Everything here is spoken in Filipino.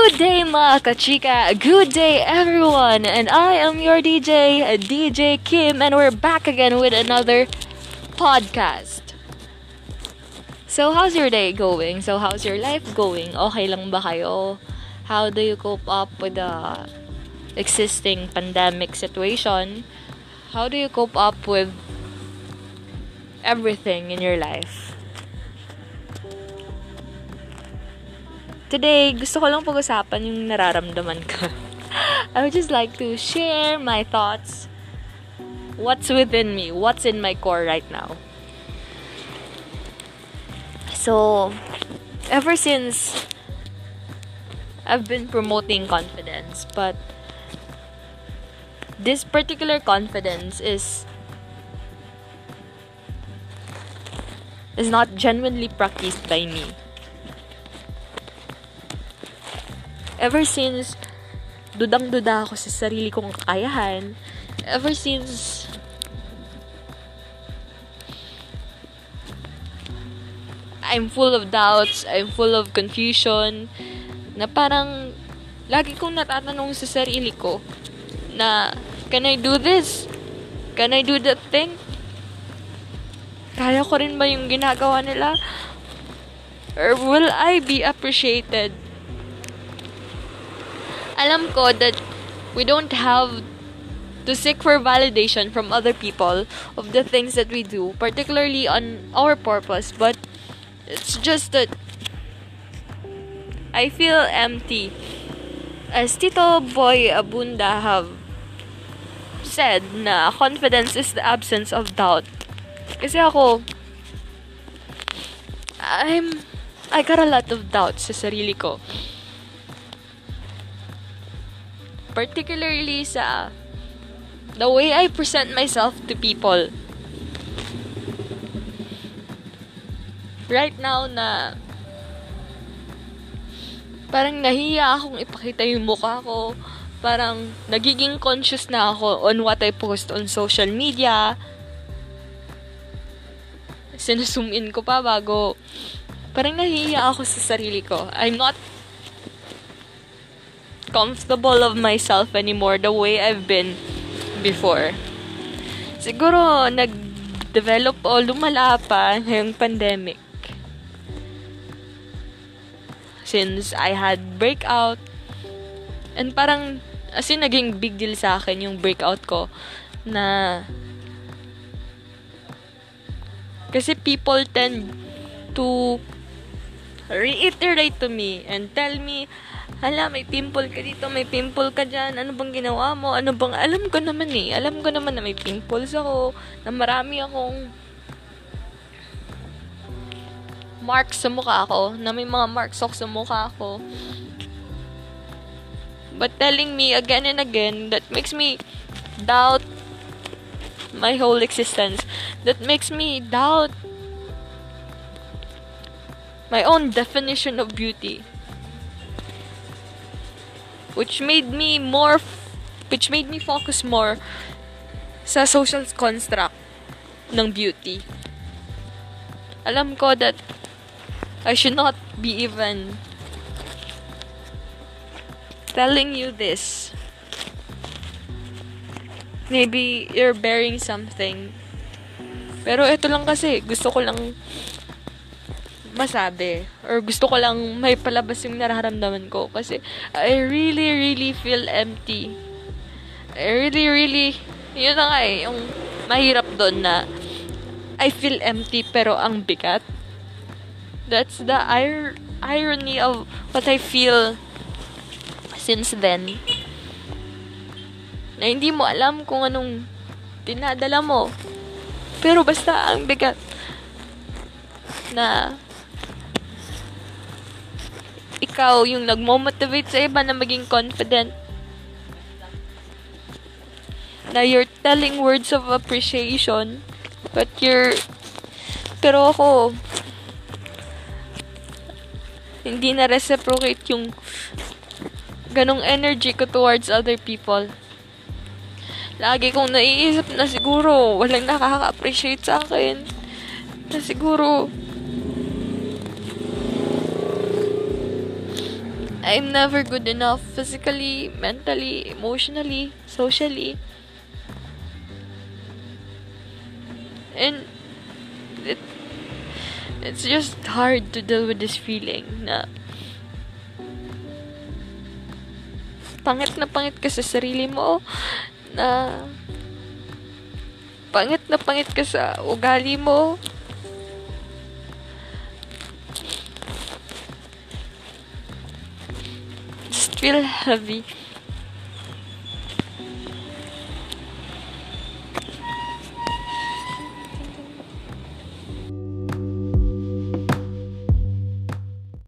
Good day mga kachika! Good day everyone! And I am your DJ, DJ Kim, and we're back again with another podcast. So, how's your day going? So, how's your life going? Okay lang ba kayo? How do you cope up with the existing pandemic situation? How do you cope up with everything in your life? Today, gusto ko lang pag-usapan yung nararamdaman ko. I would just like to share my thoughts. What's within me? What's in my core right now? So, ever since I've been promoting confidence, but this particular confidence is is not genuinely practiced by me. Ever since dudang-duda ako sa sarili kong kakayahan, ever since I'm full of doubts, I'm full of confusion, na parang lagi kong natatanong sa sarili ko na can I do this? Can I do that thing? Kaya ko rin ba yung ginagawa nila? Or will I be appreciated alam ko that we don't have to seek for validation from other people of the things that we do, particularly on our purpose, but it's just that I feel empty. As Tito Boy Abunda have said na confidence is the absence of doubt. Kasi ako, I'm, I got a lot of doubts sa sarili ko. Particularly sa the way I present myself to people. Right now na parang nahiya akong ipakita yung mukha ko. Parang nagiging conscious na ako on what I post on social media. Sinusum in ko pa bago parang nahiya ako sa sarili ko. I'm not comfortable of myself anymore the way I've been before. Siguro, nag-develop o lumala pa yung pandemic. Since I had breakout. And parang, as in, naging big deal sa akin yung breakout ko. Na, kasi people tend to reiterate to me and tell me hala, may pimple ka dito, may pimple ka dyan, ano bang ginawa mo, ano bang, alam ko naman eh, alam ko naman na may pimples ako, na marami akong marks sa mukha ko, na may mga marks ako sa mukha ko. But telling me again and again, that makes me doubt my whole existence. That makes me doubt my own definition of beauty which made me more which made me focus more sa social construct ng beauty. Alam ko that I should not be even telling you this. Maybe you're bearing something. Pero ito lang kasi, gusto ko lang masabi. Or gusto ko lang may palabas yung nararamdaman ko. Kasi I really really feel empty. I really really yun na nga eh yung mahirap doon na I feel empty pero ang bigat. That's the ir- irony of what I feel since then. Na hindi mo alam kung anong dinadala mo. Pero basta ang bigat na ikaw yung nagmo-motivate sa iba na maging confident. Na you're telling words of appreciation, but you're, pero ako, hindi na reciprocate yung ganong energy ko towards other people. Lagi kong naiisip na siguro walang nakaka-appreciate sa akin. Na siguro I'm never good enough physically, mentally, emotionally, socially. And it, it's just hard to deal with this feeling na pangit na pangit ka sa sarili mo na pangit na pangit ka sa ugali mo heavy